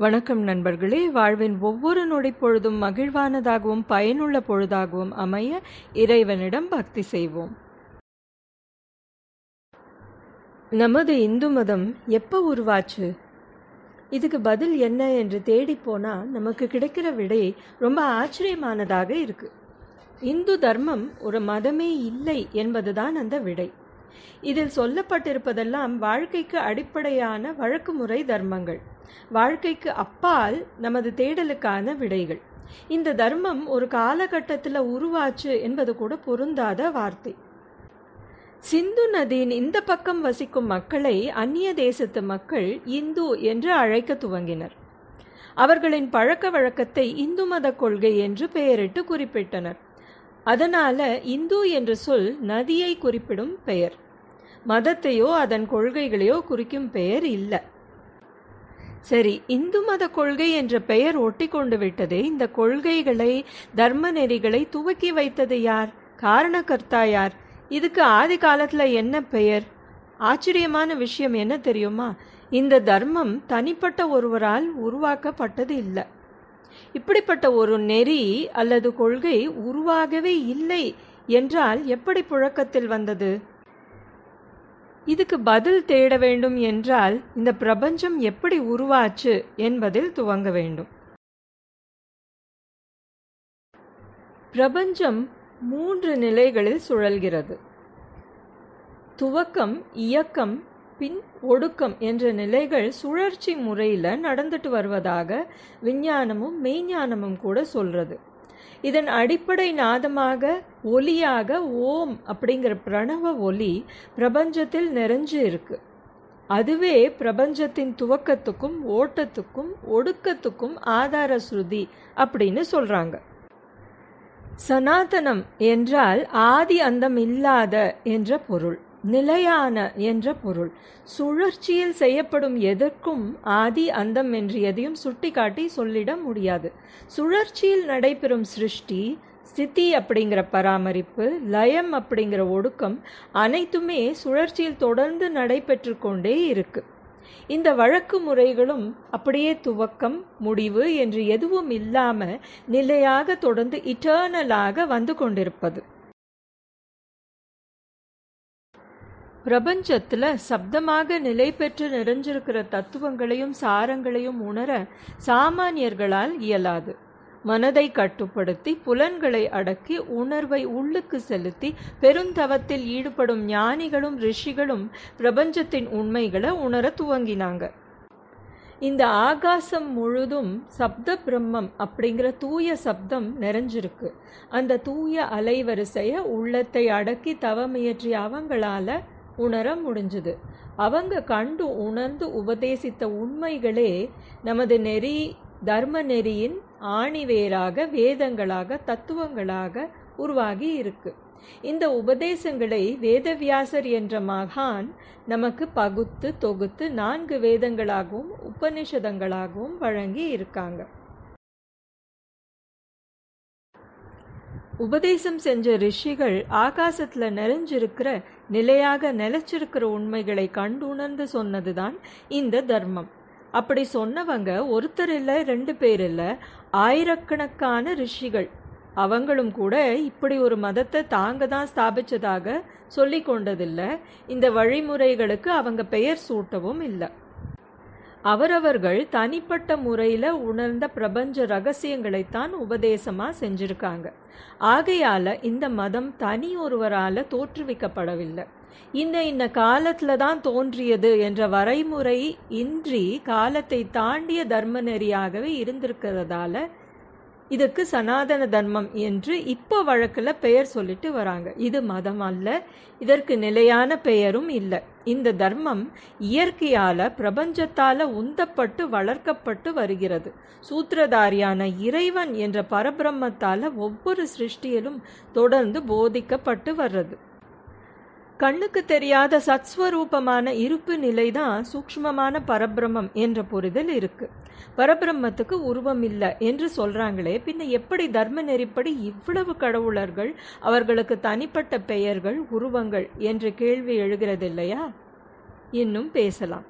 வணக்கம் நண்பர்களே. வாழ்வின் ஒவ்வொரு நொடி பொழுதும் மகிழ்வானதாகவும் பயனுள்ள பொழுதாகவும் அமைய இறைவனிடம் பக்தி செய்வோம். நமது இந்து மதம் எப்போ உருவாச்சு? இதுக்கு பதில் என்ன என்று தேடி போனால் நமக்கு கிடைக்கிற விடை ரொம்ப ஆச்சரியமானதாக இருக்கு. இந்து தர்மம் ஒரு மதமே இல்லை என்பதுதான் அந்த விடை. இதில் சொல்லப்பட்டிருப்பதெல்லாம் வாழ்க்கைக்கு அடிப்படையான வழக்குமுறை தர்மங்கள். வாழ்க்கைக்கு அப்பால் நமது தேடலுக்கான விடைகள். இந்த தர்மம் ஒரு காலகட்டத்தில் உருவாச்சு என்பது கூட பொருந்தாத வார்த்தை. சிந்து நதியின் இந்த பக்கம் வசிக்கும் மக்களை அந்நிய தேசத்து மக்கள் இந்து என்று அழைக்க துவங்கினர். அவர்களின் பழக்க வழக்கத்தை இந்து மத கொள்கை என்று பெயரிட்டு குறிப்பிட்டனர். அதனால இந்து என்ற சொல் நதியை குறிப்பிடும் பெயர். மதத்தையோ அதன் கொள்கைகளையோ குறிக்கும் பெயர் இல்லை. சரி இந்து மத கொள்கை என்ற பெயர் ஒட்டி கொண்டு விட்டதே இந்த கொள்கைகளை தர்ம நெறிகளை துவக்கி வைத்தது யார்? காரணக்கர்த்தா யார்? இதுக்கு ஆதி காலத்துல என்ன பெயர்? ஆச்சரியமான விஷயம் என்ன தெரியுமா? இந்த தர்மம் தனிப்பட்ட ஒருவரால் உருவாக்கப்பட்டது இல்லை. இப்படிப்பட்ட ஒரு நெறி அல்லது கொள்கை உருவாகவே இல்லை என்றால் எப்படி புழக்கத்தில் வந்தது? இதுக்கு பதில் தேட வேண்டும் என்றால் இந்த பிரபஞ்சம் எப்படி உருவாச்சு என்பதில் துவங்க வேண்டும். பிரபஞ்சம் மூன்று நிலைகளில் சுழல்கிறது. துவக்கம் இயக்கம் பின் ஒடுக்கம் என்ற நிலைகள் சுழற்சி முறையில் நடந்துட்டு வருவதாக விஞ்ஞானமும் மெய்ஞானமும் கூட சொல்றது. இதன் அடிப்படை நாதமாக ஒலியாக ஓம் அப்படிங்கிற பிரணவ ஒலி பிரபஞ்சத்தில் நிறைஞ்சு இருக்கு. அதுவே பிரபஞ்சத்தின் துவக்கத்துக்கும் ஓட்டத்துக்கும் ஒடுக்கத்துக்கும் ஆதார ஸ்ருதி அப்படின்னு சொல்றாங்க. சனாதனம் என்றால் ஆதி அந்தம் இல்லாத என்ற பொருள். நிலையான என்ற பொருள். சுழற்சியில் செய்யப்படும் எதற்கும் ஆதி அந்தம் என்று எதையும் சுட்டிக்காட்டி சொல்லிட முடியாது. சுழற்சியில் நடைபெறும் சிருஷ்டி சித்தி அப்படிங்கிற பராமரிப்பு லயம் அப்படிங்கிற ஒடுக்கம் அனைத்துமே சுழற்சியில் தொடர்ந்து நடைபெற்று கொண்டே இருக்கு. இந்த வழக்கு முறைகளும் அப்படியே துவக்கம் முடிவு என்று எதுவும் இல்லாமல் நிலையாக தொடர்ந்து இட்டர்னலாக வந்து கொண்டிருப்பது. பிரபஞ்சத்தில் சப்தமாக நிலை பெற்று நிறைஞ்சிருக்கிற தத்துவங்களையும் சாரங்களையும் உணர சாமானியர்களால் இயலாது. மனதை கட்டுப்படுத்தி புலன்களை அடக்கி உணர்வை உள்ளுக்கு செலுத்தி பெருந்தவத்தில் ஈடுபடும் ஞானிகளும் ரிஷிகளும் பிரபஞ்சத்தின் உண்மைகளை உணர துவங்கினாங்க. இந்த ஆகாசம் முழுதும் சப்த பிரம்மம் அப்படிங்கிற தூய சப்தம் நிறைஞ்சிருக்கு. அந்த தூய அலைவரிசையை உள்ளத்தை அடக்கி தவமுயற்றி அவங்களால உணர முடிஞ்சுது. அவங்க கண்டு உணர்ந்து உபதேசித்த உண்மைகளே நமது நெறி தர்ம நெறியின் ஆணிவேராக வேதங்களாக தத்துவங்களாக உருவாகி இருக்கு. இந்த உபதேசங்களை வேதவியாசர் என்ற மகான் நமக்கு பகுத்து தொகுத்து நான்கு வேதங்களாகவும் உபனிஷதங்களாகவும் வழங்கி இருக்காங்க. உபதேசம் செஞ்ச ரிஷிகள் ஆகாசத்தில் நிறைஞ்சிருக்கிற நிலையாக நிலைச்சிருக்கிற உண்மைகளை கண்டுணர்ந்து சொன்னதுதான் இந்த தர்மம். அப்படி சொன்னவங்க ஒருத்தர் இல்லை ரெண்டு பேர் இல்லை ஆயிரக்கணக்கான ரிஷிகள். அவங்களும் கூட இப்படி ஒரு மதத்தை தாங்க தான் ஸ்தாபிச்சதாக சொல்லி கொண்டதில்லை. இந்த வழிமுறைகளுக்கு அவங்க பெயர் சூட்டவும் இல்லை. அவரவர்கள் தனிப்பட்ட முறையில் உணர்ந்த பிரபஞ்ச ரகசியங்களைத்தான் உபதேசமாக செஞ்சிருக்காங்க. ஆகையால இந்த மதம் தனி ஒருவரால் தோற்றுவிக்கப்படவில்லை. இந்த இந்த காலத்தில் தான் தோன்றியது என்ற வரைமுறை இன்றி காலத்தை தாண்டிய தர்ம நெறியாகவே இருந்திருக்கிறதால இதுக்கு சனாதன தர்மம் என்று இப்போ வழக்கில் பெயர் சொல்லிட்டு வராங்க. இது மதம் அல்ல. இதற்கு நிலையான பெயரும் இல்லை. இந்த தர்மம் இயற்கையால் பிரபஞ்சத்தால் உந்தப்பட்டு வளர்க்கப்பட்டு வருகிறது. சூத்திரதாரியான இறைவன் என்ற பரபிரம்மத்தால் ஒவ்வொரு சிருஷ்டியிலும் தொடர்ந்து போதிக்கப்பட்டு வர்றது. கண்ணுக்கு தெரியாத சத்ஸ்வரூபமான இருப்பு நிலைதான் சூக்ஷ்மமான பரபிரமம் என்ற புரிதல் இருக்குது பரபிரம்மத்துக்கு உருவம் இல்லை என்று சொல்றாங்களே பின்ன எப்படி தர்ம நெறிப்படி இவ்வளவு கடவுளர்கள் அவர்களுக்கு தனிப்பட்ட பெயர்கள் உருவங்கள் என்ற கேள்வி எழுகிறது இல்லையா இன்னும் பேசலாம்.